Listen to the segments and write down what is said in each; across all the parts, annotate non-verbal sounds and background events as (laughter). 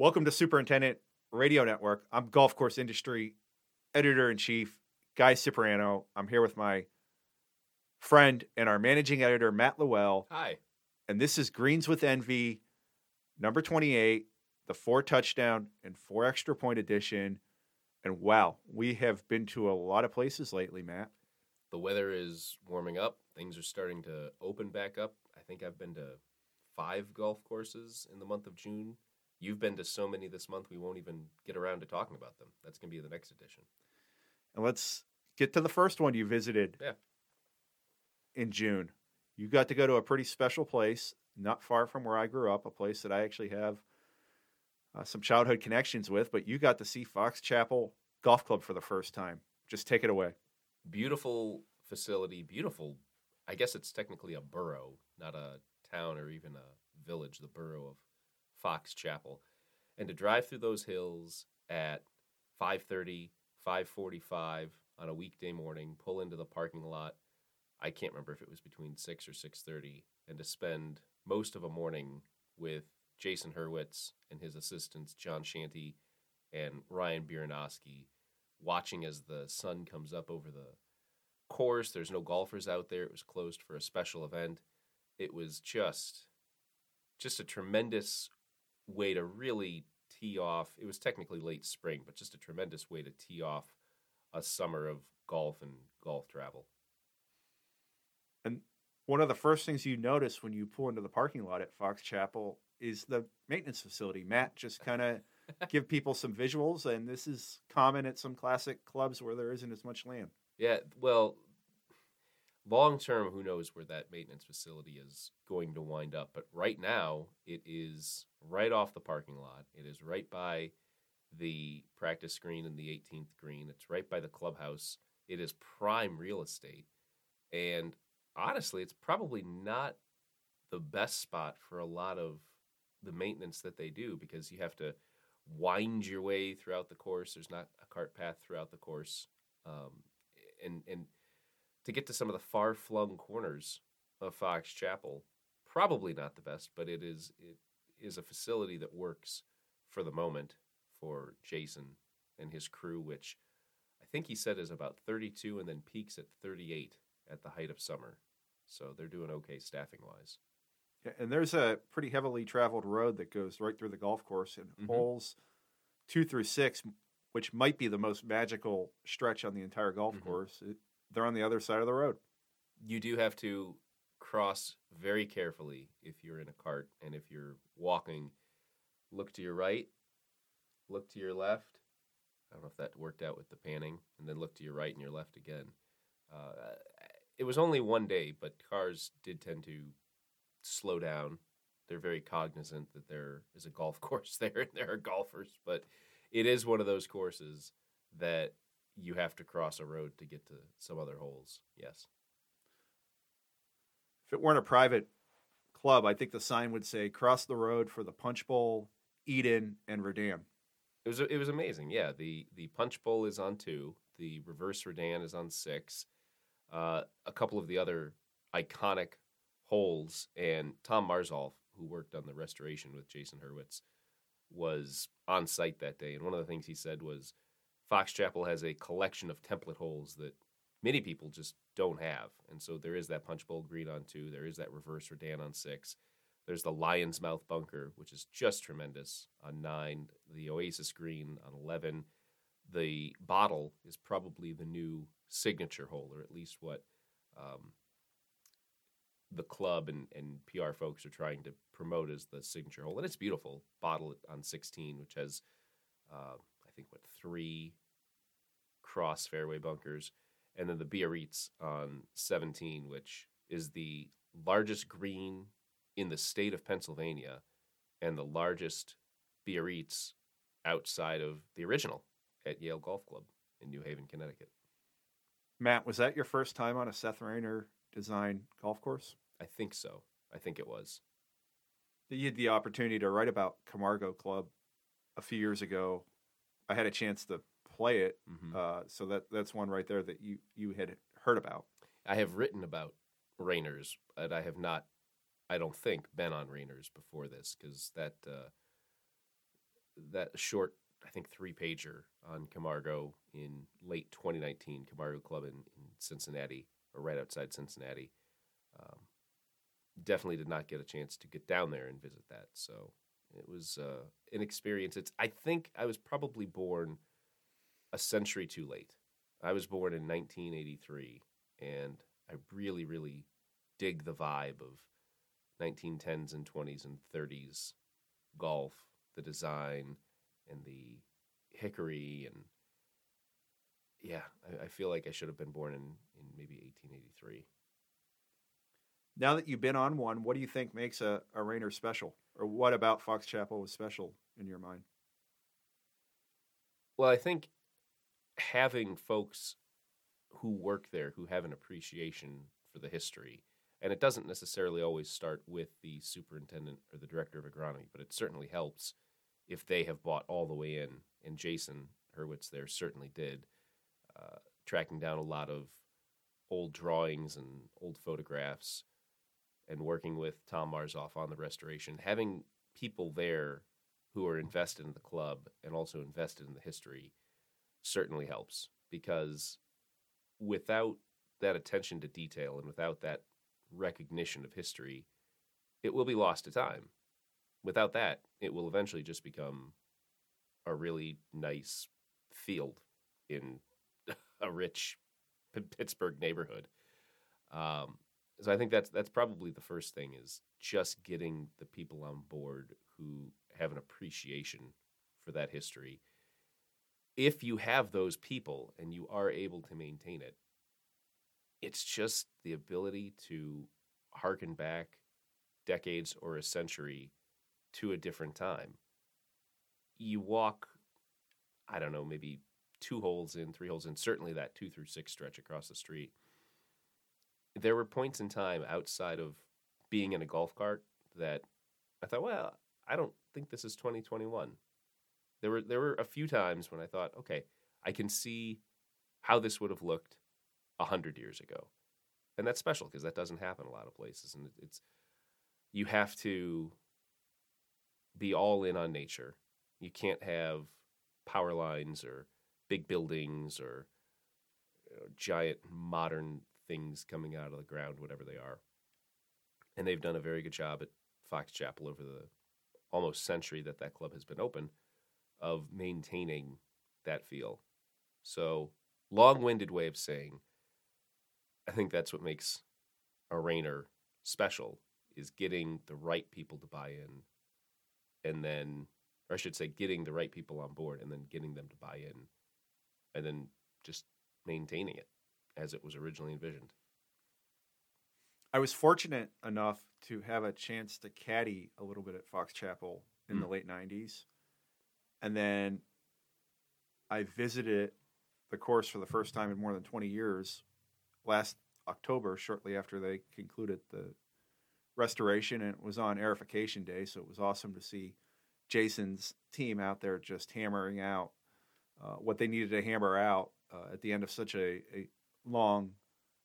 Welcome to Superintendent Radio Network. I'm golf course industry editor in chief, Guy Cipriano. I'm here with my friend and our managing editor, Matt LaWell. Hi. And this is Greens with Envy, number 28, the four touchdown and four extra point edition. And wow, we have been to a lot of places lately, Matt. The weather is warming up. Things are starting to open back up. I think I've been to five golf courses in the month of June. You've been to so many this month, we won't even get around to talking about them. That's going to be the next edition. And let's get to the first one you visited Yeah. in June. You got to go to a pretty special place, not far from where I grew up, a place that I actually have uh, some childhood connections with, but you got to see Fox Chapel Golf Club for the first time. Just take it away. Beautiful facility, beautiful. I guess it's technically a borough, not a town or even a village, the borough of Fox Chapel. And to drive through those hills at 5:30, 5:45 on a weekday morning, pull into the parking lot. I can't remember if it was between 6 or 6:30 and to spend most of a morning with Jason Hurwitz and his assistants John Shanty and Ryan Bieranowski watching as the sun comes up over the course. There's no golfers out there. It was closed for a special event. It was just just a tremendous way to really tee off. It was technically late spring, but just a tremendous way to tee off a summer of golf and golf travel. And one of the first things you notice when you pull into the parking lot at Fox Chapel is the maintenance facility. Matt just kind of (laughs) give people some visuals, and this is common at some classic clubs where there isn't as much land. Yeah, well, long term, who knows where that maintenance facility is going to wind up. But right now, it is right off the parking lot. It is right by the practice green and the 18th green. It's right by the clubhouse. It is prime real estate. And honestly, it's probably not the best spot for a lot of the maintenance that they do because you have to wind your way throughout the course. There's not a cart path throughout the course. Um, and and to get to some of the far flung corners of Fox Chapel, probably not the best, but it is it is a facility that works for the moment for Jason and his crew, which I think he said is about 32 and then peaks at 38 at the height of summer. So they're doing okay staffing wise. Yeah, and there's a pretty heavily traveled road that goes right through the golf course and Mhm. holes two through six, which might be the most magical stretch on the entire golf Mhm. course. It, they're on the other side of the road. you do have to cross very carefully if you're in a cart and if you're walking. Look to your right look to your left. I don't know if that worked out with the panning and then look to your right and your left again. Uh, it was only one day but cars did tend to slow down. They're very cognizant that there is a golf (laughs) course there and there are golfers but it is one of those courses that you have to cross a road to get to some other holes yes If it weren't a private club, I think the sign would say cross the road for the Punch Bowl, Eden, and Redan. It was it was amazing. Yeah, the the punch bowl is on two. The reverse Redan is on six. Uh, a couple of the other iconic holes, and Tom Marzolf, who worked on the restoration with Jason Hurwitz, was on site that day. And one of the things he said was, Fox Chapel has a collection of template holes that many people just don't have. And so there is that punch bowl green on two. There is that reverse Redan on six. There's the Lion's Mouth bunker, which is just tremendous on nine. The Oasis green on 11. The bottle is probably the new signature hole, or at least what um, the club and, and PR folks are trying to promote as the signature hole. And it's beautiful. Bottle on 16, which has, uh, I think, what, three cross fairway bunkers. And then the Biarritz on 17, which is the largest green in the state of Pennsylvania and the largest Biarritz outside of the original at Yale Golf Club in New Haven, Connecticut. Matt, was that your first time on a Seth Raynor design golf course? I think so. I think it was. You had the opportunity to write about Camargo Club a few years ago. I had a chance to play it, Mhm. uh, so that that's one right there that you you had heard about. I have written about Raynors, but I have not, I don't think, been on Raynors before this because that uh, that short, I think, three pager on Camargo in late 2019, Camargo Club in, in Cincinnati, or right outside Cincinnati. Um, definitely did not get a chance to get down there and visit that. So it was uh, an experience. It's I think I was probably born a century too late. I was born in 1983, and I really, really dig the vibe of 1910s and 20s and 30s golf, the design and the hickory and yeah, I, I, feel like I should have been born in, in maybe 1883. Now that you've been on one, what do you think makes a, a Raynor special? Or what about Fox Chapel was special in your mind? Well, I think having folks who work there who have an appreciation for the history and it doesn't necessarily always start with the superintendent or the director of agronomy, but it certainly helps if they have bought all the way in. And Jason Hurwitz there certainly did, uh, tracking down a lot of old drawings and old photographs and working with Tom Marzolf on the restoration. Having people there who are invested in the club and also invested in the history certainly helps because without that attention to detail and without that recognition of history, it will be lost to time. Without that, it will eventually just become a really nice field in (laughs) a rich (laughs) Pittsburgh neighborhood. Um, so I think that's that's probably the first thing is just getting the people on board who have an appreciation for that history. If you have those people and you are able to maintain it, it's just the ability to harken back decades or a century to a different time. You walk, I don't know, maybe two holes in, three holes in, certainly that two through six stretch across the street. There were points in time outside of being in a golf cart that I thought, well, I don't think this is 2021. There were there were a few times when I thought, okay, I can see how this would have looked a hundred years ago, and that's special because that doesn't happen a lot of places, and it's you have to be all in on nature. You can't have power lines or big buildings or you know, giant modern things coming out of the ground, whatever they are. And they've done a very good job at Fox Chapel over the almost century that that club has been open of maintaining that feel. So, long winded way of saying I think that's what makes a Raynor special is getting the right people to buy in and then or I should say getting the right people on board and then getting them to buy in and then just maintaining it as it was originally envisioned. I was fortunate enough to have a chance to caddy a little bit at Fox Chapel in mm. the late 90s. And then I visited the course for the first time in more than 20 years last October, shortly after they concluded the restoration, and it was on aerification day, so it was awesome to see Jason's team out there just hammering out uh, what they needed to hammer out uh, at the end of such a, a long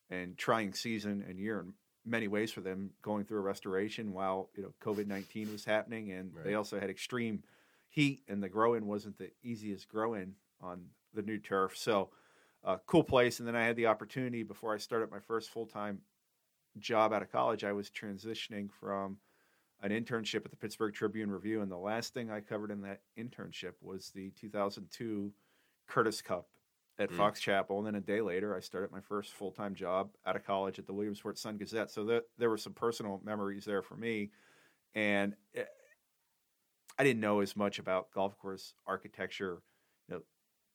and trying season and year in many ways for them going through a restoration while you know COVID nineteen was happening and right. they also had extreme heat and the grow in wasn't the easiest grow in on the new turf. So a cool place. And then I had the opportunity before I started my first full time job out of college. I was transitioning from an internship at the Pittsburgh Tribune Review, and the last thing I covered in that internship was the 2002 Curtis Cup at mm. Fox Chapel. And then a day later, I started my first full time job out of college at the Williamsport Sun Gazette. So there, there were some personal memories there for me. And it, eh, I didn't know as much about golf course architecture You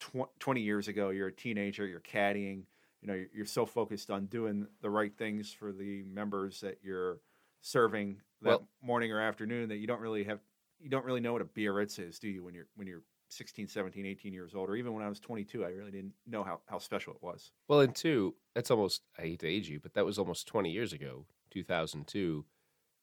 tw- 20 years ago, you're a teenager, you're caddying, you know, you're, you're, so focused on doing the right things for the members that you're serving that well, morning or afternoon that you don't really have, you don't really know what a Biarritz is, do you, when you're, when you're 16, 17, 18 years old, or even when I was 22, I really didn't know how, how special it was. Well, and two, that's almost, I hate to age you, but that was almost 20 years ago, 2002.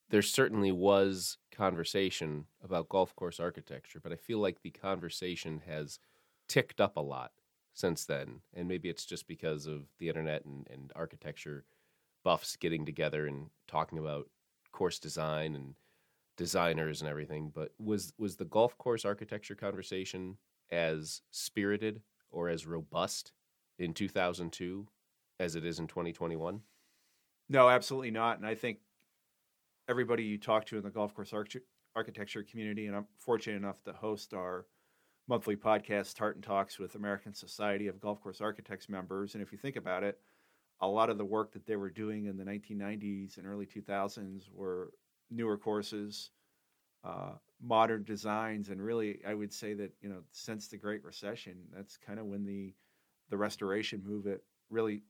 There certainly was conversation about golf course architecture, but I feel like the conversation has ticked up a lot since then. And maybe it's just because of the internet and, and architecture buffs getting together and talking about course design and designers and everything, but was was the golf course architecture conversation as spirited or as robust in 2002 as it is in 2021? No, absolutely not. And I think everybody you talk to in the golf course arch- architecture community, and I'm fortunate enough to host our monthly podcast, Tartan Talks, with American Society of Golf Course Architects members. And if you think about it, a lot of the work that they were doing in the 1990s and early 2000s were newer courses, uh, modern designs, and really, I would say that you know, since the Great Recession, that's kind of when the the restoration movement really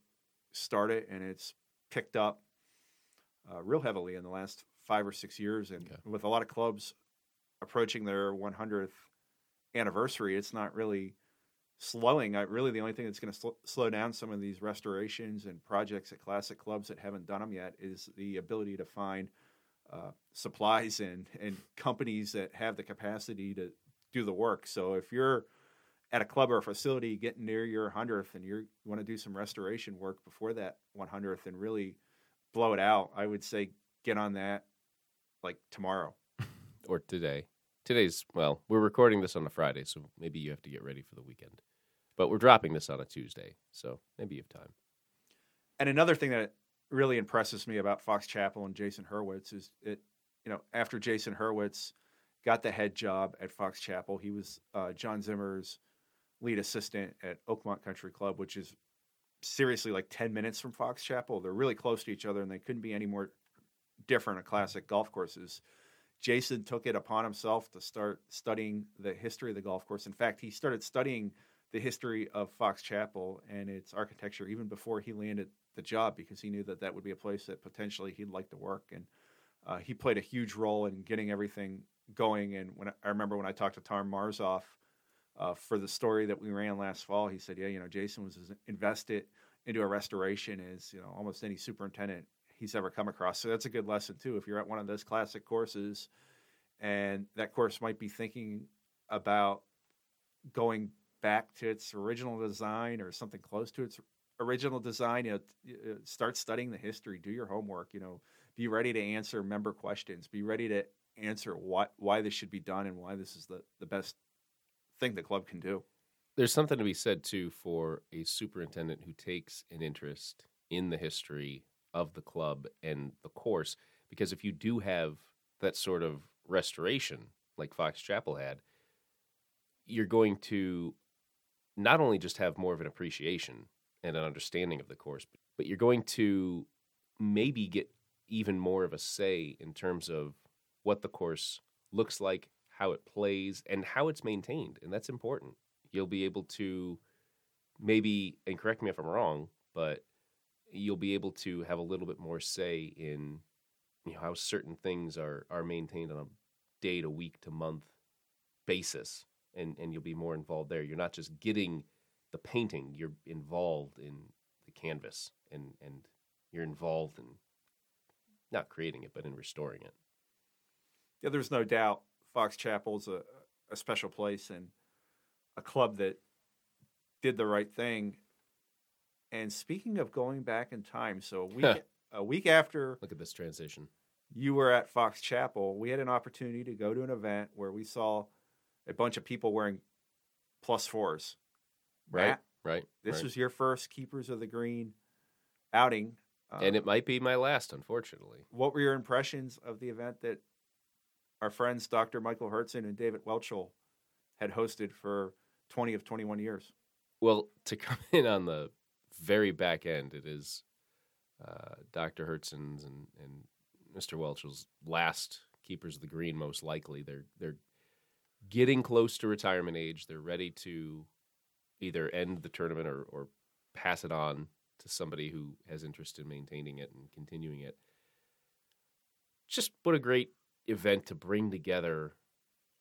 started, and it's picked up uh, real heavily in the last five or six years, and Okay. with a lot of clubs approaching their 100th anniversary, it's not really slowing. I, really, the only thing that's going to sl- slow down some of these restorations and projects at classic clubs that haven't done them yet is the ability to find uh, supplies and and companies that have the capacity to do the work. So if you're at a club or a facility getting near your 100th and you're, you want to do some restoration work before that 100th and really blow it out, I would say get on that like tomorrow. (laughs) Or today? Today's well, we're recording this on a Friday, so maybe you have to get ready for the weekend. But we're dropping this on a Tuesday, so maybe you have time. And another thing that really impresses me about Fox Chapel and Jason Hurwitz is it, you know, after Jason Hurwitz got the head job at Fox Chapel, he was uh, John Zimmer's lead assistant at Oakmont Country Club, which is seriously like 10 minutes from Fox Chapel. They're really close to each other and they couldn't be any more different at classic golf courses. Jason took it upon himself to start studying the history of the golf course. In fact, he started studying the history of Fox Chapel and its architecture even before he landed the job because he knew that that would be a place that potentially he'd like to work. And uh, he played a huge role in getting everything going. And when I, I remember when I talked to Tom Marzolf uh, for the story that we ran last fall, he said, "Yeah, you know, Jason was invested into a restoration as you know almost any superintendent he's ever come across." So that's a good lesson too. If you're at one of those classic courses, and that course might be thinking about going back to its original design or something close to its original design, you know, uh, start studying the history, do your homework, you know, be ready to answer member questions, be ready to answer why why this should be done and why this is the, the best thing the club can do. There's something to be said too for a superintendent who takes an interest in the history of the club and the course, because if you do have that sort of restoration like Fox Chapel had, you're going to not only just have more of an appreciation and an understanding of the course, but you're going to maybe get even more of a say in terms of what the course looks like, how it plays, and how it's maintained. And that's important. You'll be able to maybe, and correct me if I'm wrong, but you'll be able to have a little bit more say in you know, how certain things are, are maintained on a day to week to month basis. And, and you'll be more involved there. You're not just getting the painting, you're involved in the canvas and, and you're involved in not creating it, but in restoring it. Yeah, there's no doubt Fox Chapel's a, a special place and a club that did the right thing. And speaking of going back in time, so a (laughs) week a week after Look at this transition. you were at Fox Chapel, we had an opportunity to go to an event where we saw a bunch of people wearing plus fours. Right. Matt, Right. this right. was your first Keepers of the Green outing. Uh, and it might be my last, unfortunately. what were your impressions of the event that our friends Dr. Michael Hurdzan and David Welchel had hosted for 20 of 21 years? Well, to (laughs) come in on the very back end, it is uh, Dr. Hurdzan's and, and Mr. Welch's last keepers of the green, most likely. They're they're getting close to retirement age. They're ready to either end the tournament or, or pass it on to somebody who has interest in maintaining it and continuing it. Just what a great event to bring together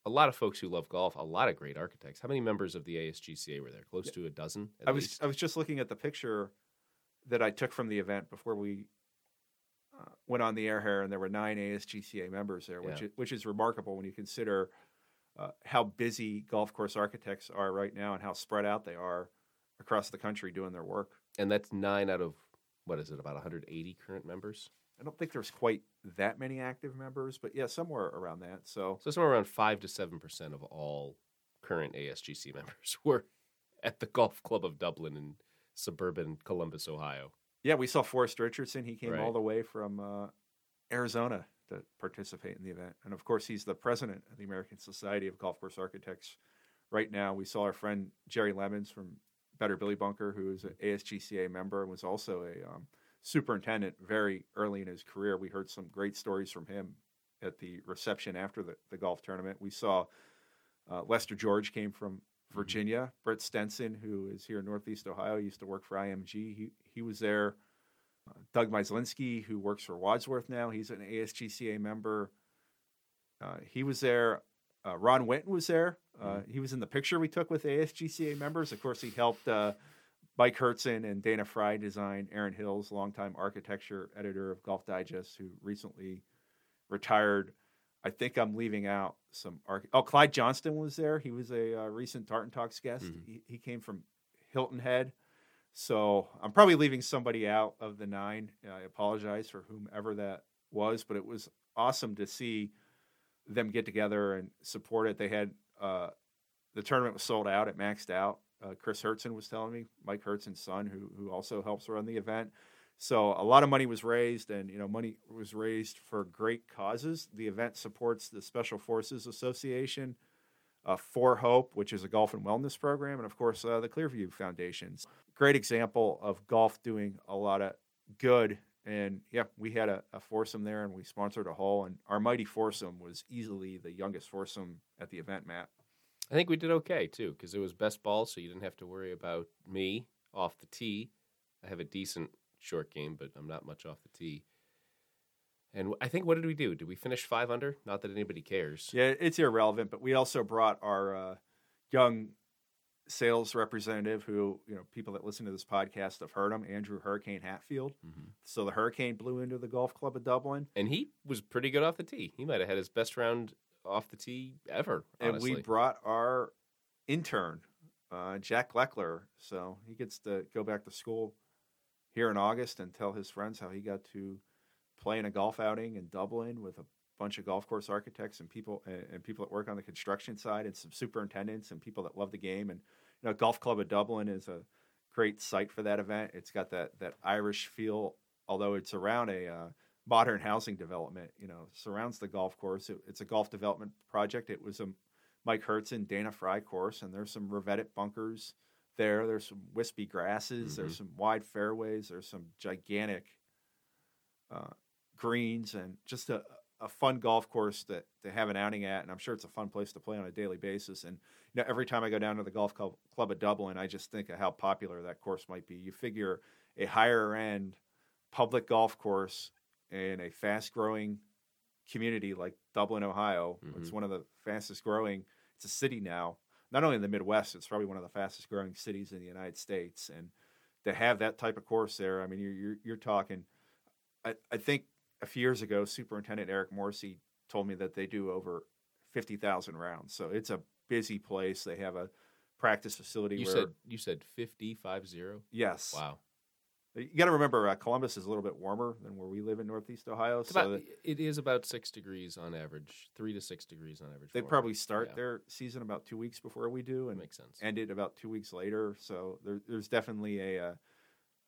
a lot of folks who love golf, a lot of great architects. How many members of the ASGCA were there? Close to a dozen. I was least? I was just looking at the picture that I took from the event before we uh, went on the air here, and there were nine ASGCA members there, which Yeah. is, which is remarkable when you consider uh, how busy golf course architects are right now and how spread out they are across the country doing their work. and that's nine out of what is it? About 180 current members. I don't think there's quite that many active members, but yeah, somewhere around that. So So somewhere around five to seven percent of all current ASGC (laughs) members were at the Golf Club of Dublin in suburban Columbus, Ohio. yeah, we saw Forrest Richardson. He came all the way from uh, Arizona to participate in the event, and of course, he's the president of the American Society of Golf Course Architects. Right now, we saw our friend Jerry Lemons from Better Billy Bunker, who is an ASGCA member and was also a um, superintendent very early in his career. We heard some great stories from him at the reception after the, the golf tournament. We saw uh, Lester George came from Virginia. Brett Stenson, who is here in Northeast Ohio, used to work for IMG. He he was there. Uh, Doug Myslinski, who works for Wadsworth now, he's an ASGCA member. Uh, he was there. Uh, Ron Whitten was there. Uh, he was in the picture we took with ASGCA members. Of course, he helped uh, Mike Hurdzan and Dana Fry design Erin Hills, longtime architecture editor of Golf Digest, who recently retired. I think I'm leaving out some. Arch- oh, Clyde Johnston was there. He was a uh, recent Tartan Talks guest. Mhm. He, he came from Hilton Head. So I'm probably leaving somebody out of the nine. I apologize for whomever that was, but it was awesome to see them get together and support it. They had uh, the tournament was sold out. It maxed out. Uh, Chris Hurdzan was telling me, Mike Hurdzan's son, who who also helps run the event. So a lot of money was raised, and you know, money was raised for great causes. The event supports the Special Forces Association, uh, For Hope, which is a golf and wellness program, and of course uh, the Clearview Foundations. Great example of golf doing a lot of good. And yeah, we had a, a foursome there, and we sponsored a hole, and our mighty foursome was easily the youngest foursome at the event, Matt. I think we did okay too because it was best ball, so you didn't have to worry about me off the tee. I have a decent short game, but I'm not much off the tee. And I think what did we do? Did we finish five under? Not that anybody cares. Yeah, it's irrelevant, but we also brought our uh, young sales representative who, you know, people that listen to this podcast have heard him, Andrew Hurricane Hatfield. Mhm. So the Hurricane blew into the Golf Club of Dublin, And he was pretty good off the tee. He might have had his best round off the tee ever. and we brought our intern, uh, Jack Leckler. So he gets to go back to school here in August and tell his friends how he got to play in a golf outing in Dublin with a bunch of golf course architects and people and, and people that work on the construction side and some superintendents and people that love the game and you know golf club of dublin is a great site for that event it's got that that irish feel although it's around a uh, modern housing development you know surrounds the golf course. It, it's a golf development project. It was a mike and dana fry course and there's some revetted bunkers there. There's some wispy grasses. There's some wide fairways. There's some gigantic uh, greens and just a, a fun golf course that to have an outing at, and I'm sure it's a fun place to play on a daily basis. And you know, every time I go down to the golf club, club of Dublin, I just think of how popular that course might be. You figure a higher end public golf course in a fast growing community like Dublin, Ohio. It's mm-hmm. one of the fastest growing. It's a city now. Not only in the Midwest, it's probably one of the fastest growing cities in the United States. And to have that type of course there, I mean, you're you're, you're talking. I, I think a few years ago, Superintendent Eric Morrissey told me that they do over fifty thousand rounds. So it's a busy place. They have a practice facility. You where, said you said 50, five zero. yes. Wow. You got to remember, uh, Columbus is a little bit warmer than where we live in Northeast Ohio. It's so about, it is about six degrees on average, three to six degrees on average. they probably start Yeah. their season about two weeks before we do, and makes sense. end it about two weeks later. So there, there's definitely a, uh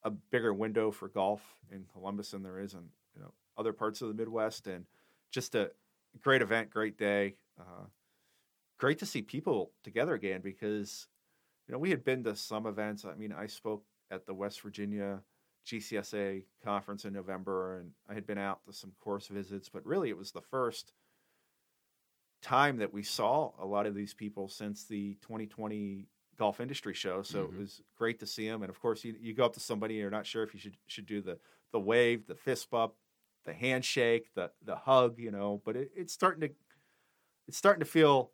a bigger window for golf in Columbus than there is in you know other parts of the Midwest, and just a great event, great day. Uh, great to see people together again because you know we had been to some events. I mean, I spoke at the West Virginia GCSA conference in November, and I had been out to some course visits, but really it was the first time that we saw a lot of these people since the 2020 golf industry show. So it Mhm. was great to see them. And of course, you, you go up to somebody, you're not sure if you should should do the the wave, the fist bump, the handshake, the the hug, you know. But it, it's starting to it's starting to feel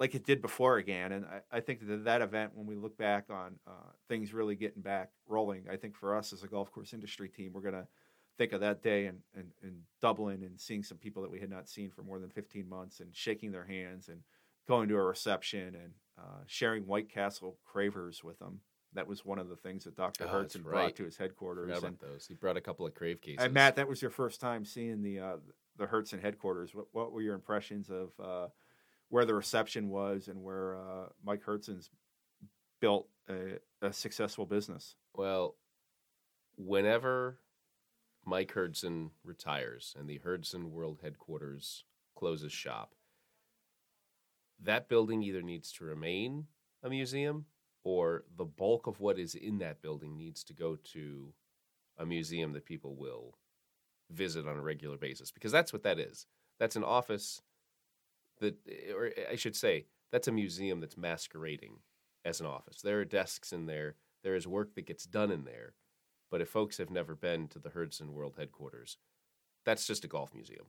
like it did before again. And I, I think that that event, when we look back on uh, things really getting back rolling, I think for us as a golf course industry team, we're gonna think of that day in, in, in Dublin and seeing some people that we had not seen for more than 15 months and shaking their hands and going to a reception and uh, sharing White Castle cravers with them. That was one of the things that Dr. Oh, that's Hurdzan right. brought to his headquarters. about And, those. He brought a couple of crave cases. and Matt, that was your first time seeing the uh, the Hurdzan headquarters. What, what were your impressions of uh, where the reception was and where uh, Mike Hurdzan's built a, a successful business? Well, whenever Mike Hurdzan retires and the Hurdzan World Headquarters closes shop, that building either needs to remain a museum or the bulk of what is in that building needs to go to a museum that people will visit on a regular basis because that's what that is. That's an office that, or I should say, that's a museum that's masquerading as an office. There are desks in there, there is work that gets done in there. But if folks have never been to the Hurdzan World Headquarters, that's just a golf museum.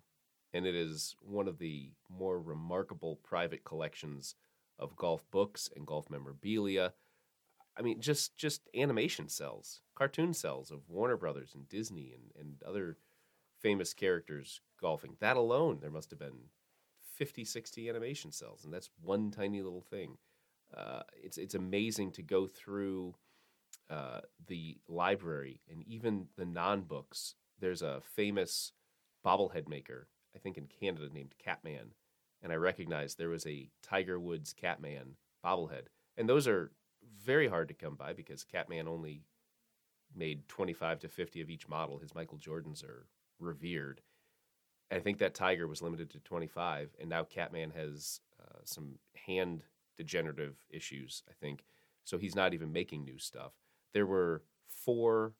And it is one of the more remarkable private collections of golf books and golf memorabilia. I mean, just just animation cells, cartoon cells of Warner Brothers and Disney and, and other famous characters golfing. That alone, there must have been 50, 60 animation cells, and that's one tiny little thing. Uh, it's it's amazing to go through uh, the library and even the non books. There's a famous bobblehead maker, I think in Canada, named Catman, and I recognized there was a Tiger Woods Catman bobblehead, and those are very hard to come by because Catman only made 25 to 50 of each model. His Michael Jordans are revered. I think that Tiger was limited to 25, and now Catman has uh, some hand degenerative issues, I think. So he's not even making new stuff. There were four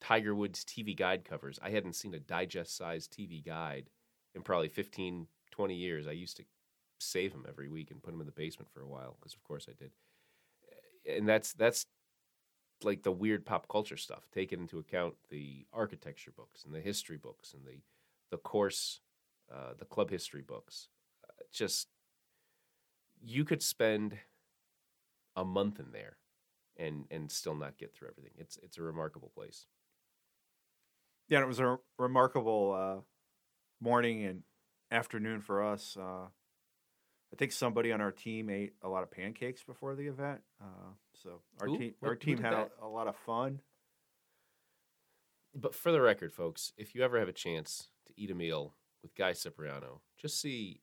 Tiger Woods TV guide covers. I hadn't seen a digest sized TV guide in probably 15, 20 years. I used to save them every week and put them in the basement for a while because, of course, I did. And that's that's like the weird pop culture stuff. Taking into account the architecture books and the history books and the the course, uh, the club history books. Uh, just you could spend a month in there and and still not get through everything. It's it's a remarkable place. Yeah, it was a remarkable uh, morning and afternoon for us. Uh, I think somebody on our team ate a lot of pancakes before the event. Uh, so our Who? team our team had a, a lot of fun. But for the record, folks, if you ever have a chance to eat a meal with Guy Cipriano, just see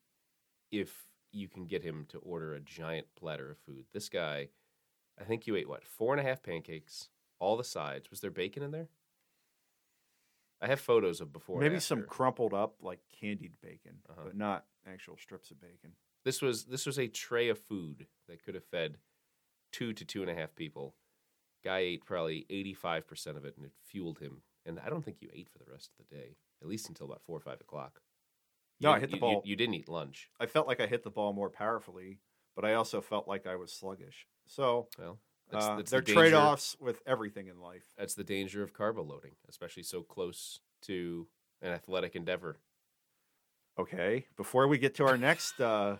if you can get him to order a giant platter of food. This guy, I think you ate what four and a half pancakes, all the sides. Was there bacon in there? I have photos of before. Maybe some crumpled up like candied bacon, Uh-huh. but not actual strips of bacon. This was this was a tray of food that could have fed two to two and a half people. Guy ate probably eighty five percent of it, and it fueled him. And I don't think you ate for the rest of the day, at least until about four or five o'clock. You No, I hit the you- you- ball. You, didn't eat lunch. I felt like I hit the ball more powerfully, but I also felt like I was sluggish. So Well, that's, uh, that's there the are trade offs with everything in life. That's the danger of carbo loading, especially so close to an athletic endeavor. Okay, before we get to our next uh,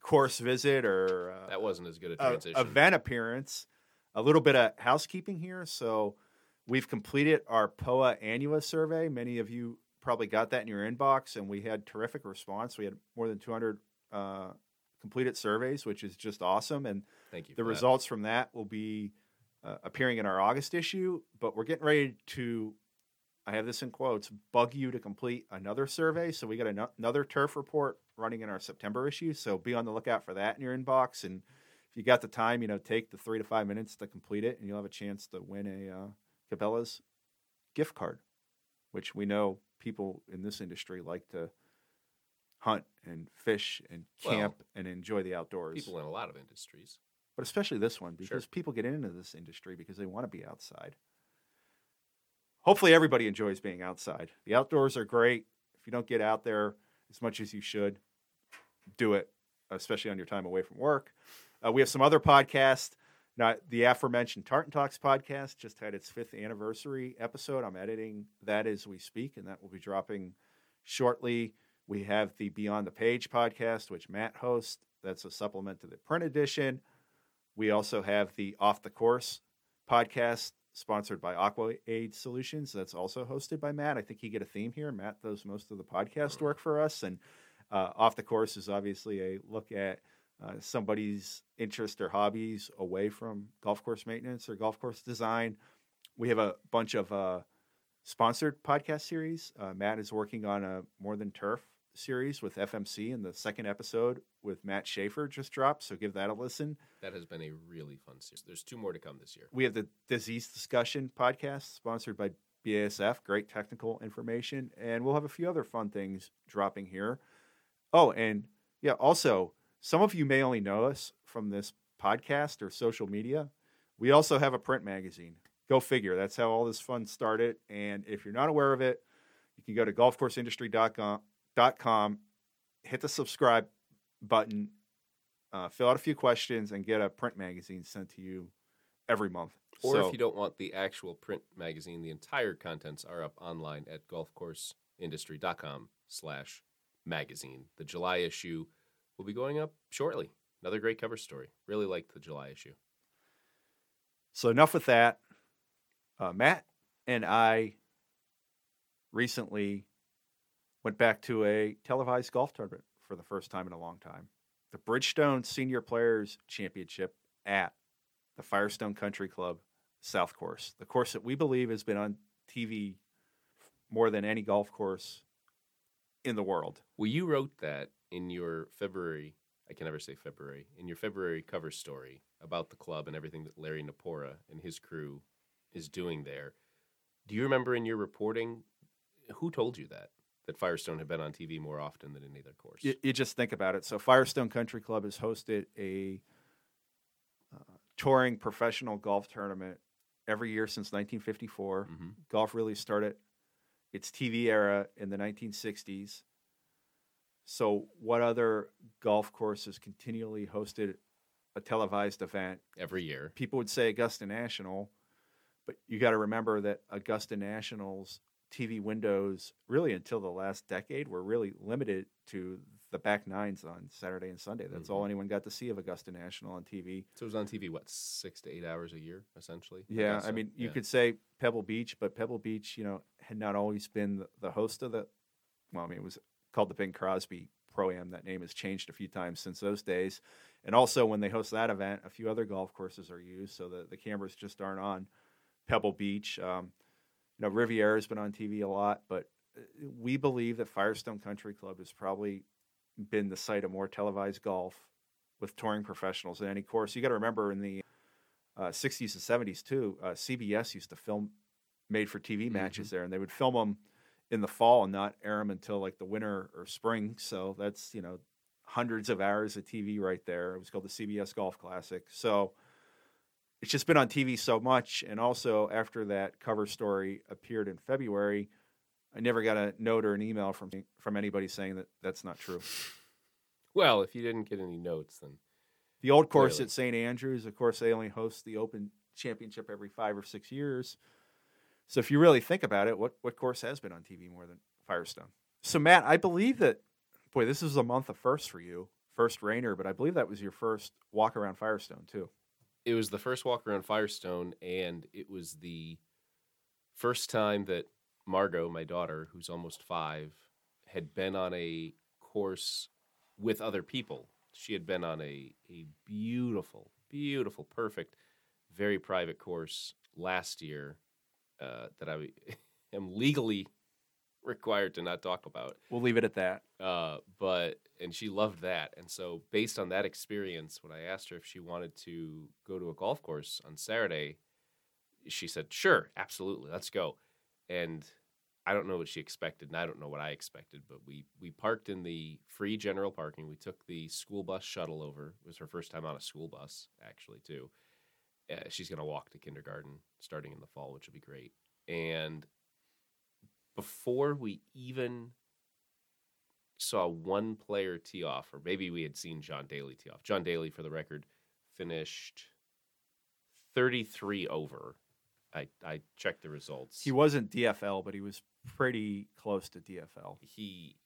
course visit or uh, That wasn't as good a a- transition. event appearance, a little bit of housekeeping here. So we've completed our Poa annua survey. Many of you probably got that in your inbox, and we had terrific response. We had more than 200 uh, completed surveys, which is just awesome. And Thank you. the for that. results from that will be uh, appearing in our August issue. But we're getting ready to, I have this in quotes, bug you to complete another survey. So we got ano- another turf report running in our September issue. So be on the lookout for that in your inbox. And if you got the time, you know, take the three to five minutes to complete it, and you'll have a chance to win a uh, Cabela's gift card, which we know people in this industry like to hunt and fish and Well, camp and enjoy the outdoors People in a lot of industries. but especially this one Sure. because people get into this industry because they want to be outside. Hopefully, everybody enjoys being outside. The outdoors are great. If you don't get out there as much as you should, do it, especially on your time away from work. Uh, we have some other podcasts. Now, the aforementioned Tartan Talks podcast just had its fifth anniversary episode. I'm editing that as we speak, and that will be dropping shortly. We have the Beyond the Page podcast, which Matt hosts. That's a supplement to the print edition. We also have the Off the Course podcast, sponsored by Aqua Aid Solutions. That's also hosted by Matt. I think he get a theme here. Matt does most of the podcast work for us, and uh, Off the Course is obviously a look at uh, somebody's interest or hobbies away from golf course maintenance or golf course design. We have a bunch of uh, sponsored podcast series. Uh, Matt is working on a More Than Turf series with FMC, and the second episode with Matt Schaefer just dropped. So give that a listen. That has been a really fun series. There's two more to come this year. We have the Disease Discussion podcast sponsored by BASF. Great technical information, and we'll have a few other fun things dropping here. Oh, and yeah, also some of you may only know us from this podcast or social media. We also have a print magazine. Go figure. That's how all this fun started. And if you're not aware of it, you can go to golfcourseindustry.com, hit the subscribe button, uh, fill out a few questions, and get a print magazine sent to you every month. Or So- if you don't want the actual print magazine, the entire contents are up online at golfcourseindustry.com slash magazine. The July issue will be going up shortly. Another great cover story. Really liked the July issue. So enough with that. Uh, Matt and I recently went back to a televised golf tournament for the first time in a long time. The Bridgestone Senior Players Championship at the Firestone Country Club South Course, the course that we believe has been on TV more than any golf course in the world. Well, you wrote that in your February, I can never say February, in your February cover story about the club and everything that Larry Napora and his crew is doing there. Do you remember in your reporting who told you that? That Firestone had been on TV more often than any other course. You, you just think about it. So Firestone Country Club has hosted a uh, touring professional golf tournament every year since 1954. hmm Golf really started its TV era in the 1960s. So, what other golf courses continually hosted a televised event? Every year. People would say Augusta National, but you got to remember that Augusta National's TV windows, really until the last decade, were really limited to the back nines on Saturday and Sunday. That's all mm-hmm. anyone got to see of Augusta National on TV. So it was on TV, what, six to eight hours a year, essentially? Yeah, I Augusta? mean, you Yeah. could say Pebble Beach, but Pebble Beach, you know, had not always been the, the host of the. Well, I mean, it was called the Bing Crosby Pro Am. That name has changed a few times since those days. And also, when they host that event, a few other golf courses are used, so the the cameras just aren't on Pebble Beach. Um, you know, Riviera's been on TV a lot, but uh, we believe that Firestone Country Club has probably been the site of more televised golf with touring professionals than any course. You got to remember in the uh, 60s and 70s too, uh, CBS used to film made for TV matches there, and they would film them in the fall and not air them until like the winter or spring. So that's you know hundreds of hours of TV right there. It was called the CBS Golf Classic. So it's just been on TV so much, and also after that cover story appeared in February, I never got a note or an email from from anybody saying that that's not true. Well, if you didn't get any notes, then The old course Clearly. at St. Andrews, of course, they only host the Open Championship every five or six years. So if you really think about it, what, what course has been on TV more than Firestone? So, Matt, I believe that, boy, this is a month of first for you, first Raynor, but I believe that was your first walk around Firestone, too. it was the first walk around Firestone, and it was the first time that Margot, my daughter, who's almost five, had been on a course with other people. She had been on a, a beautiful, beautiful, perfect, very private course last year uh, that I (laughs) am legally required to not talk about. We'll leave it at that. Uh, but and she loved that, and so based on that experience, when I asked her if she wanted to go to a golf course on Saturday, she said, "Sure, absolutely, let's go." And I don't know what she expected, and I don't know what I expected, but we we parked in the free general parking. We took the school bus shuttle over. It was her first time on a school bus, actually, too. Uh, she's going to walk to kindergarten starting in the fall, which will be great. And before we even saw one player tee off, or maybe we had seen John Daly tee off. John Daly, for the record, finished 33 over. I, I checked the results. He wasn't DFL, but he was pretty close to DFL. he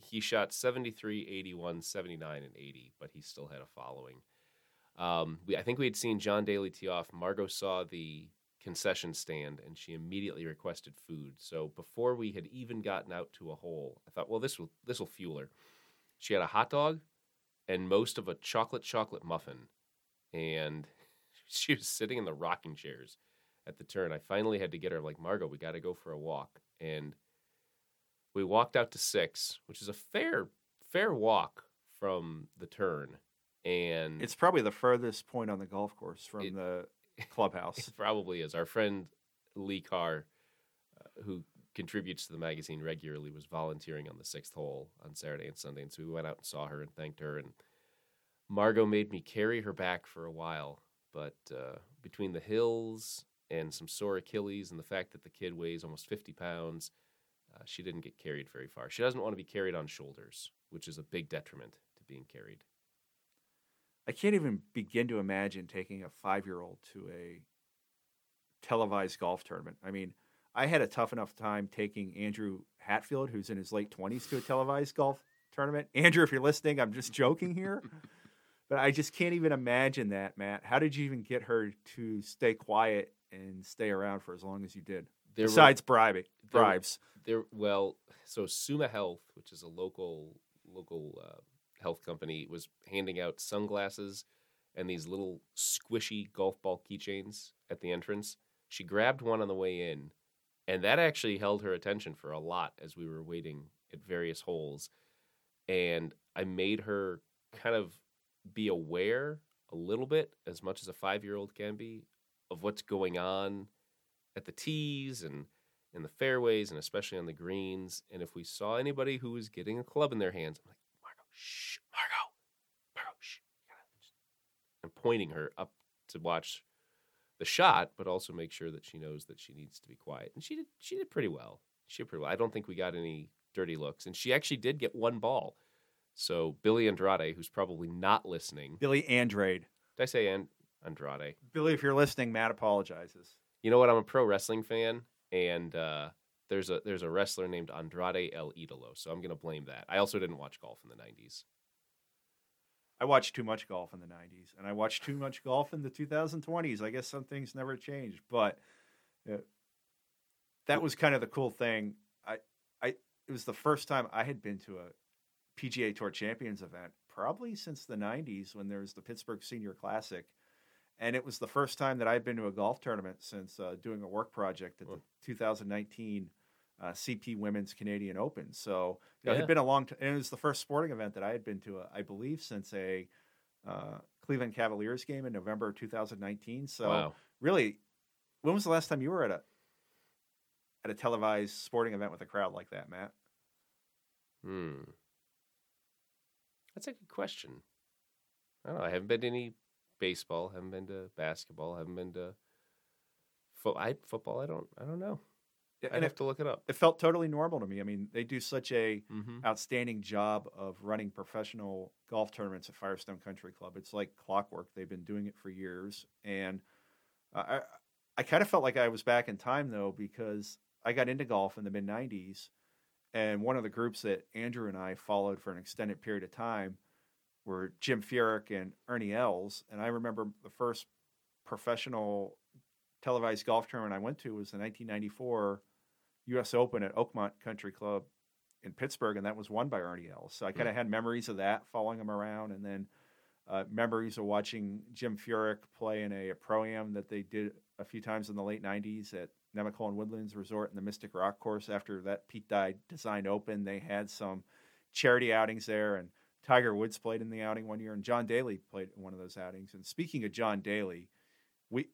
he shot 73, 81, 79, and 80, but he still had a following. Um, we, I think we had seen John Daly tee off. Margot saw the concession stand and she immediately requested food. So before we had even gotten out to a hole, I thought, well, this will this will fuel her. She had a hot dog, and most of a chocolate chocolate muffin. And (laughs) she was sitting in the rocking chairs at the turn. I finally had to get her like Margot, we got to go for a walk. And we walked out to six, which is a fair fair walk from the turn. And It's probably the furthest point on the golf course from It- the (laughs) clubhouse. It probably is. Our friend Lee Carr, uh, who contributes to the magazine regularly, was volunteering on the sixth hole on Saturday and Sunday. And so we went out and saw her and thanked her. And Margot made me carry her back for a while. But uh, between the hills and some sore Achilles and the fact that the kid weighs almost 50 pounds, uh, she didn't get carried very far. She doesn't want to be carried on shoulders, which is a big detriment to being carried. I can't even begin to imagine taking a five year old to a televised golf tournament. I mean, I had a tough enough time taking Andrew Hatfield, who's in his late 20s, to a televised golf tournament. (laughs) Andrew, if you're listening, I'm just joking here. but I just can't even imagine that, Matt. How did you even get her to stay quiet and stay around for as long as you did? There were- Besides bribing, there- bribes. there well so Summa Health which is a local local uh, health company was handing out sunglasses and these little squishy golf ball keychains at the entrance she grabbed one on the way in and that actually held her attention for a lot as we were waiting at various holes and i made her kind of be aware a little bit as much as a five year old can be of what's going on at the tees and in the fairways and especially on the greens. And if we saw anybody who was getting a club in their hands, I'm like, shh, Margot, Margot, shh. I'm pointing her up to watch the shot, but also make sure that she knows that she needs to be quiet. And she did. She did pretty well. She did pretty well. I don't think we got any dirty looks, and she actually did get one ball. So Billy Andrade, who's probably not listening, Billy Andrade. did I say and Andrade? Billy, if you're listening, Matt apologizes. You know what? I'm a pro wrestling fan, and uh, there's a there's a wrestler named Andrade El Idolo, so I'm gonna blame that. I also didn't watch golf in the '90s. I watched too much golf in the 90s, and I watched too much golf in the 2020s. I guess some things never changed, but uh, that was kind of the cool thing. I, I, it was the first time I had been to a PGA Tour Champions event, probably since the 90s when there was the Pittsburgh Senior Classic. And it was the first time that I'd been to a golf tournament since uh, doing a work project at the Oh. 2019 uh, CP Women's Canadian Open. So you know, it had been a long time, and it was the first sporting event that I had been to, uh, I believe, since a uh, Cleveland Cavaliers game in November of 2019. So wow. really, when was the last time you were at a at a televised sporting event with a crowd like that, Matt? Hmm. That's a good question. I don't know. I haven't been to any baseball. Haven't been to basketball. Haven't been to fo- I, football. I don't. I don't know. And have it, to look it up. it felt totally normal to me. I mean, they do such a Mm-hmm. outstanding job of running professional golf tournaments at Firestone Country Club. It's like clockwork. They've been doing it for years, and uh, I I kind of felt like I was back in time though because I got into golf in the mid '90s, and one of the groups that Andrew and I followed for an extended period of time were Jim Furyk and Ernie Els, and I remember the first professional televised golf tournament I went to was the 1994 U.S. Open at Oakmont Country Club in Pittsburgh, and that was won by Ernie Els. So I kind of had memories of that, following him around, and then uh, memories of watching Jim Furyk play in a, a pro am that they did a few times in the late '90s at Nemacolin Woodlands Resort in the Mystic Rock course. After that Pete Dye designed Open, they had some charity outings there, and Tiger Woods played in the outing one year, and John Daly played in one of those outings. And speaking of John Daly, we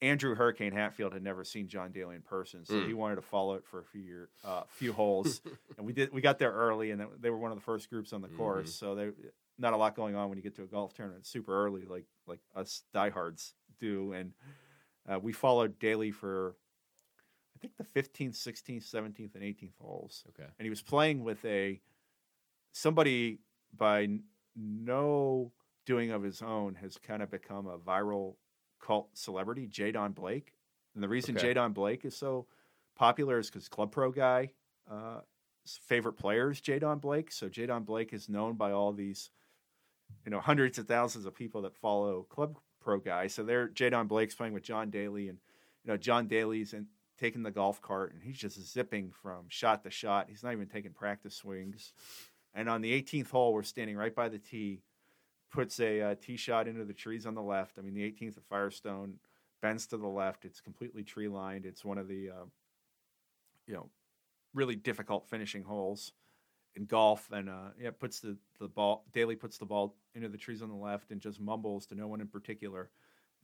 Andrew Hurricane Hatfield had never seen John Daly in person, so Mm. he wanted to follow it for a few year, uh, few holes, (laughs) and we did. We got there early, and they were one of the first groups on the course, so they not a lot going on when you get to a golf tournament super early, like like us diehards do, and uh, we followed Daly for I think the 15th, 16th, 17th, and 18th holes Okay. and he was playing with a somebody by no doing of his own has kind of become a viral cult celebrity, Jay Don Blake. And the reason Okay. Jay Don Blake is so popular is because Club Pro guy uh, favorite player is Jay Don Blake. So Jay Don Blake is known by all these, you know, hundreds of thousands of people that follow Club Pro guy. So they're Jay Don Blake's playing with John Daly, and you know John Daly's and taking the golf cart, and he's just zipping from shot to shot. He's not even taking practice swings. And on the 18th hole, we're standing right by the tee. puts a uh, tee shot into the trees on the left. I mean, the 18th at Firestone bends to the left. It's completely tree lined. It's one of the, uh, you know, really difficult finishing holes in golf. And uh, yeah, puts the the ball. Daly puts the ball into the trees on the left and just mumbles to no one in particular.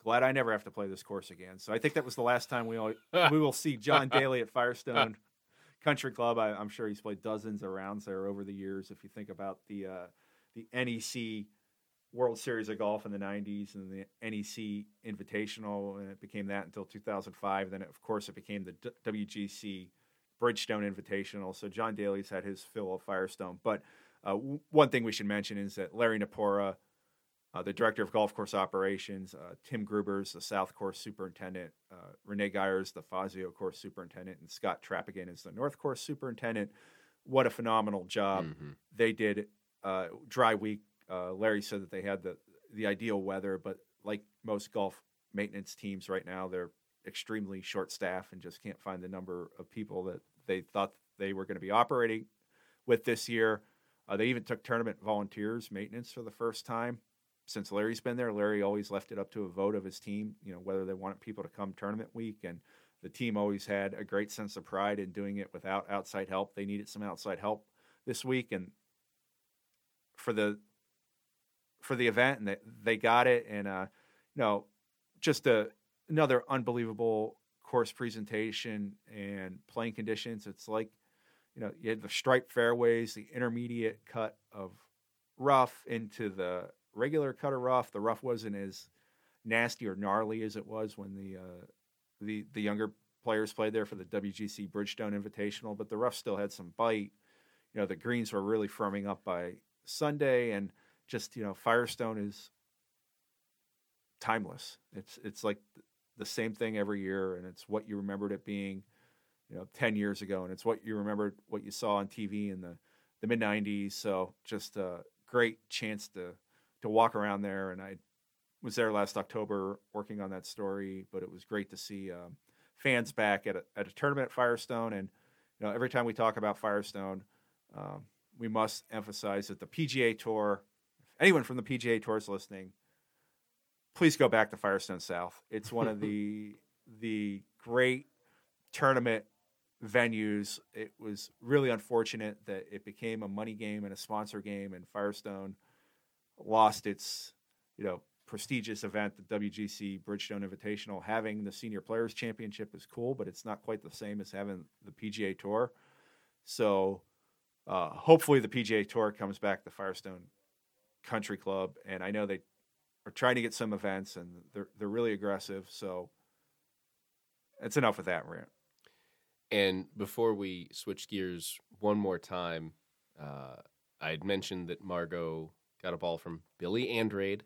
Glad I never have to play this course again. So I think that was the last time we all, we will see John Daly at Firestone (laughs) Country Club. I, am sure he's played dozens of rounds there over the years. If you think about the uh, the NEC World Series of Golf in the 90s and the NEC Invitational, and it became that until 2005. Then, of course, it became the WGC Bridgestone Invitational. So John Daly's had his fill of Firestone. But uh, w- one thing we should mention is that Larry Napora, uh, the director of golf course operations, uh, Tim Gruber's the South Course superintendent, uh, Renee Geyer's the Fazio course superintendent, and Scott Trappigan is the North Course superintendent. What a phenomenal job mm-hmm. they did. Uh, dry week uh, Larry said that they had the the ideal weather, but like most golf maintenance teams right now, they're extremely short staff and just can't find the number of people that they thought they were going to be operating with this year. Uh, they even took tournament volunteers maintenance for the first time since Larry's been there. Larry always left it up to a vote of his team, you know, whether they wanted people to come tournament week. And the team always had a great sense of pride in doing it without outside help. They needed some outside help this week, and for the for the event, and they, they got it. And uh, you know, just a another unbelievable course presentation and playing conditions. It's like you know you had the striped fairways, the intermediate cut of rough into the regular cut of rough. The rough wasn't as nasty or gnarly as it was when the uh, the the younger players played there for the WGC Bridgestone Invitational, but the rough still had some bite. You know, the greens were really firming up by Sunday, and just you know Firestone is timeless. It's it's like the same thing every year, and it's what you remembered it being, you know, ten years ago, and it's what you remembered what you saw on TV in the the mid '90s. So just a great chance to to walk around there, and I was there last October working on that story, but it was great to see um, fans back at a, at a tournament at Firestone, and you know every time we talk about Firestone. Um, we must emphasize that the PGA Tour if anyone from the PGA Tour is listening, please go back to Firestone South. It's one of (laughs) the the great tournament venues. It was really unfortunate that it became a money game and a sponsor game, and Firestone lost its you know prestigious event, the WGC Bridgestone Invitational. Having the Senior Players Championship is cool, but it's not quite the same as having the PGA Tour. So. Uh, hopefully, the PGA Tour comes back to Firestone country club, and I know they are trying to get some events, and they're they're really aggressive. So that's enough with that rant. And before we switch gears one more time, uh, I had mentioned that Margot got a ball from Billy Andrade,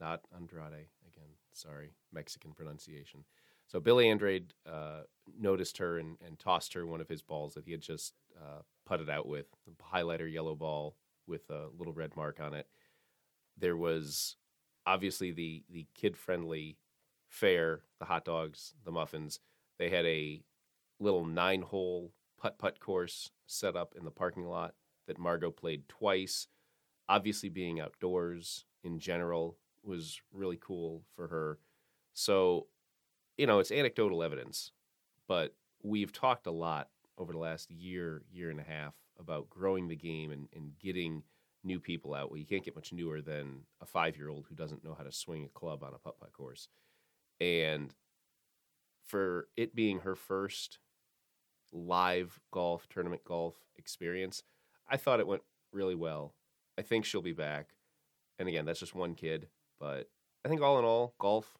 not Andrade. Again, sorry, Mexican pronunciation. So Billy Andrade uh, noticed her and, and, tossed her one of his balls that he had just uh, putted out with, a highlighter yellow ball with a little red mark on it there was obviously the the kid friendly fare, the hot dogs, the muffins. They had a little nine hole putt putt course set up in the parking lot that Margot played twice. Obviously, being outdoors in general was really cool for her. So, you know, it's anecdotal evidence, but we've talked a lot over the last year, year and a half about growing the game and, and getting new people out. Well, you can't get much newer than a five year old who doesn't know how to swing a club on a putt putt course. And for it being her first live golf, tournament golf experience, I thought it went really well. I think she'll be back. And again, that's just one kid, but I think all in all, golf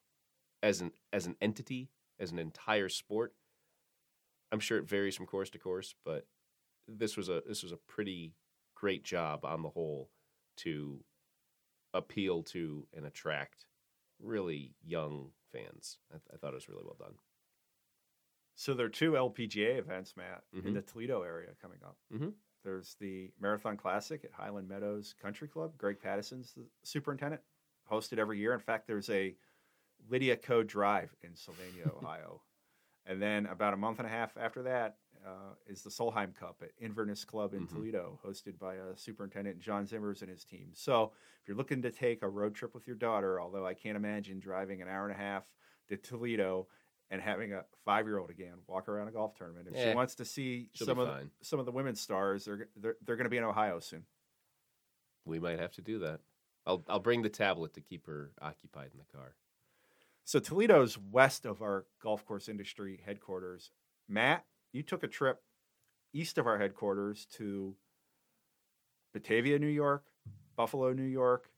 as an as an entity, as an entire sport, I'm sure it varies from course to course, but this was a this was a pretty great job on the whole to appeal to and attract really young fans. I, th- I thought it was really well done. So there are two LPGA events, Matt, mm-hmm. in the Toledo area coming up. Mm-hmm. There's the Marathon Classic at Highland Meadows Country Club. Greg Patterson's the superintendent, hosted every year. In fact, there's a Lydia Ko Drive in Sylvania, (laughs) Ohio. And then about a month and a half after that, uh, is the Solheim Cup at Inverness Club in Mhm. Toledo, hosted by uh, Superintendent John Zimmers and his team. So if you're looking to take a road trip with your daughter, although I can't imagine driving an hour and a half to Toledo and having a five-year-old again walk around a golf tournament, if Eh, she wants to see she'll some of fine. some of the women's stars, they're they're, they're going to be in Ohio soon. We might have to do that. I'll I'll bring the tablet to keep her occupied in the car. So Toledo's west of our golf course industry headquarters. Matt, you took a trip east of our headquarters to Batavia, New York, Buffalo, New York,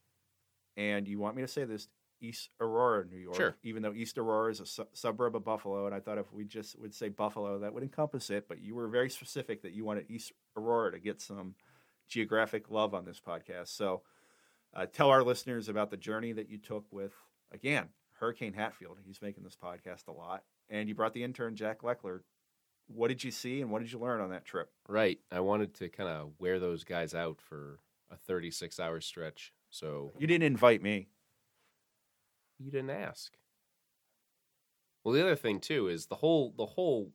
and you want me to say this East Aurora, New York, Sure. even though East Aurora is a su- suburb of Buffalo, and I thought if we just would say Buffalo, that would encompass it. But you were very specific that you wanted East Aurora to get some geographic love on this podcast. So uh, tell our listeners about the journey that you took with, again, Hurricane Hatfield. He's making this podcast a lot. And you brought the intern, Jack Leckler. What did you see and what did you learn on that trip? Right. I wanted to kind of wear those guys out for a 36 hour stretch. So You didn't invite me. You didn't ask. Well, the other thing too is the whole the whole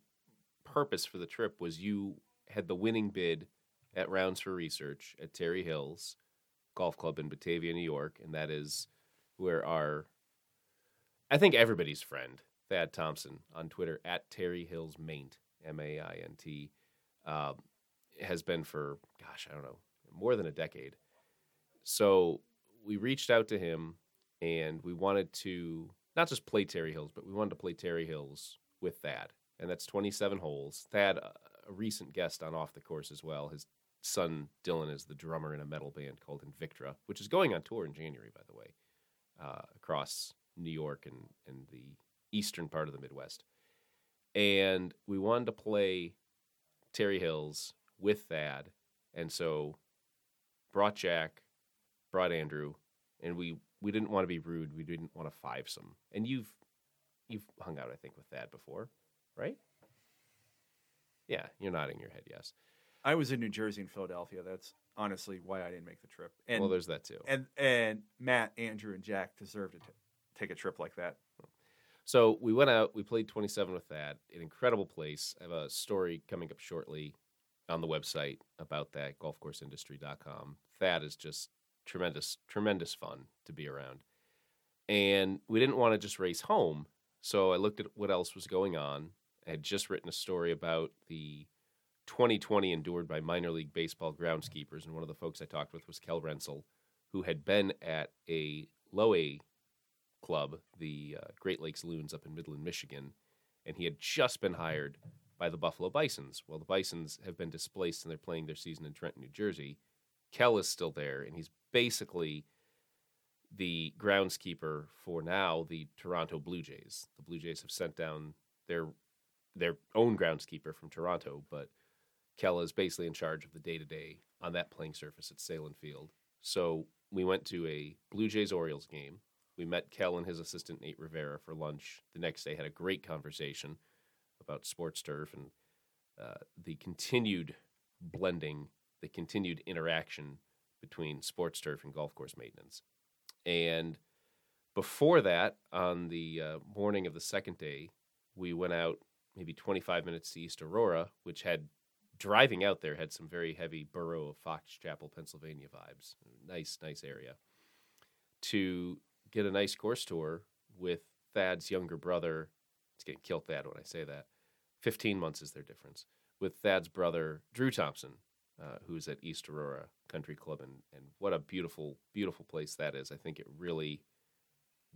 purpose for the trip was you had the winning bid at Rounds for Research at Terry Hills Golf Club in Batavia, New York, and that is where our I think everybody's friend Thad Thompson on Twitter at Terry Hills Maint M A I N T um, has been for gosh I don't know more than a decade. So we reached out to him and we wanted to not just play Terry Hills, but we wanted to play Terry Hills with Thad, and that's 27 holes. Thad, a a recent guest on Off the Course as well. His son Dylan is the drummer in a metal band called Invictra, which is going on tour in January, by the way, uh, across New York and and the eastern part of the Midwest. And we wanted to play Terry Hills with Thad, and so brought Jack, brought Andrew, and we we didn't want to be rude. We didn't want to five some. And you've you've hung out, I think, with Thad before, right? Yeah, you're nodding your head, yes. I was in New Jersey and Philadelphia. That's honestly why I didn't make the trip. And well, there's Thad too. and and Matt, Andrew, and Jack deserved to t- take a trip like that. So we went out, we played 27 with that, an incredible place. I have a story coming up shortly on the website about that, golfcourseindustry.com. That is just tremendous, tremendous fun to be around. And we didn't want to just race home. So I looked at what else was going on. I had just written a story about the 2020 endured by minor league baseball groundskeepers. And one of the folks I talked with was Kel Rensel, who had been at a low A club, the uh, Great Lakes Loons up in Midland, Michigan, and he had just been hired by the Buffalo Bisons. Well, the Bisons have been displaced and they're playing their season in Trenton, New Jersey. Kell is still there, and he's basically the groundskeeper for now the Toronto Blue Jays. The Blue Jays have sent down their their own groundskeeper from Toronto, but Kell is basically in charge of the day to day on that playing surface at Sahlen Field. So we went to a Blue Jays Orioles game. We met Kell and his assistant Nate Rivera for lunch the next day. Had a great conversation about sports turf and uh, the continued blending, the continued interaction between sports turf and golf course maintenance. And before that, on the uh, morning of the second day, we went out maybe 25 minutes to East Aurora, which had driving out there had some very heavy borough of Fox Chapel, Pennsylvania vibes. Nice, nice area. To get a nice course tour with Thad's younger brother. It's getting killed Thad when I say that. 15 months is their difference. With Thad's brother, Drew Thompson, uh, who's at East Aurora Country Club. And, and what a beautiful, beautiful place that is. I think it really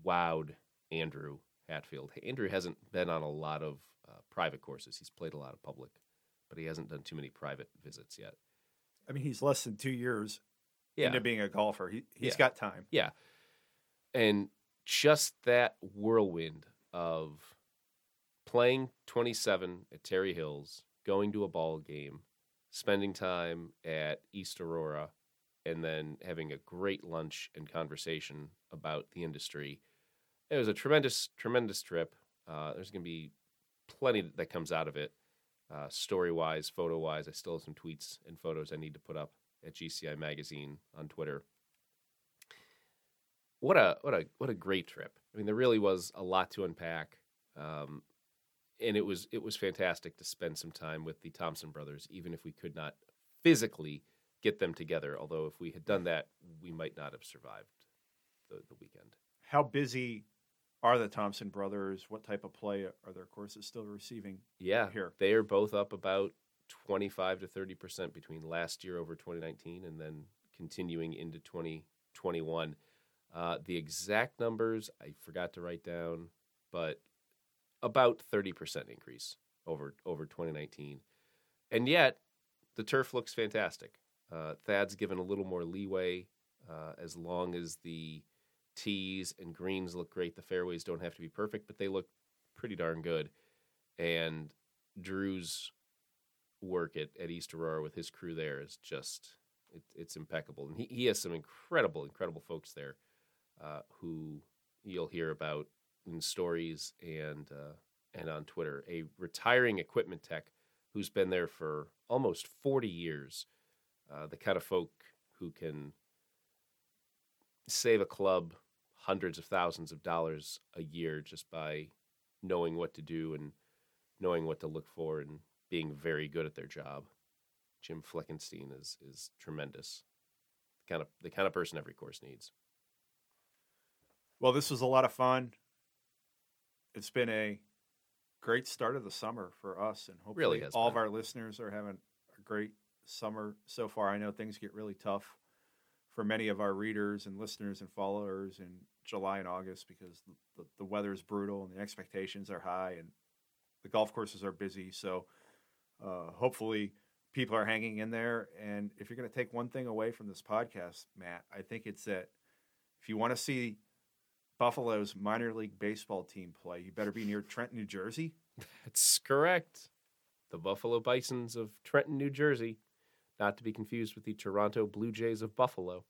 wowed Andrew Hatfield. Andrew hasn't been on a lot of uh, private courses, he's played a lot of public, but he hasn't done too many private visits yet. I mean, he's less than two years Yeah. into being a golfer. He he's Yeah. got time. Yeah. And just that whirlwind of playing 27 at Terry Hills, going to a ball game, spending time at East Aurora, and then having a great lunch and conversation about the industry. It was a tremendous, tremendous trip. Uh, there's going to be plenty that comes out of it, uh, story wise, photo wise. I still have some tweets and photos I need to put up at GCI Magazine on Twitter what a what a what a great trip. I mean, there really was a lot to unpack. Um, and it was it was fantastic to spend some time with the Thompson brothers, even if we could not physically get them together. Although if we had done that, we might not have survived the, the weekend. How busy are the Thompson brothers? What type of play are their courses still receiving? Yeah, Here. they are both up about twenty five to thirty percent between last year over twenty nineteen and then continuing into twenty twenty one. Uh, the exact numbers I forgot to write down, but about thirty percent increase over over twenty nineteen, and yet the turf looks fantastic. Uh, Thad's given a little more leeway uh, as long as the tees and greens look great. The fairways don't have to be perfect, but they look pretty darn good. And Drew's work at, at East Aurora with his crew there is just it, it's impeccable. And he, he has some incredible, incredible folks there uh, who you'll hear about in stories and uh, and on Twitter. A retiring equipment tech who's been there for almost 40 years. Uh, the kind of folk who can save a club hundreds of thousands of dollars a year just by knowing what to do and knowing what to look for and being very good at their job. Jim Fleckenstein is is tremendous. The kind of the kind of person every course needs. Well, this was a lot of fun. It's been a great start of the summer for us, and hopefully, Really all of our listeners are having a great summer so far. I know things get really tough for many of our readers and listeners and followers in July and August because the, the, the weather is brutal and the expectations are high and the golf courses are busy. So, uh, hopefully, people are hanging in there. And if you're going to take one thing away from this podcast, Matt, I think it's that if you want to see Buffalo's minor league baseball team play, you better be near Trenton, New Jersey. That's correct. The Buffalo Bisons of Trenton, New Jersey, not to be confused with the Toronto Blue Jays of Buffalo.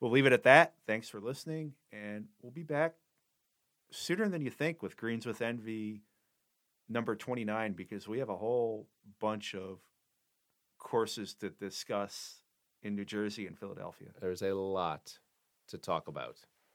We'll leave it at that. Thanks for listening, and we'll be back sooner than you think with Greens with Envy number 29 because we have a whole bunch of courses to discuss in New Jersey and Philadelphia. There's a lot to talk about.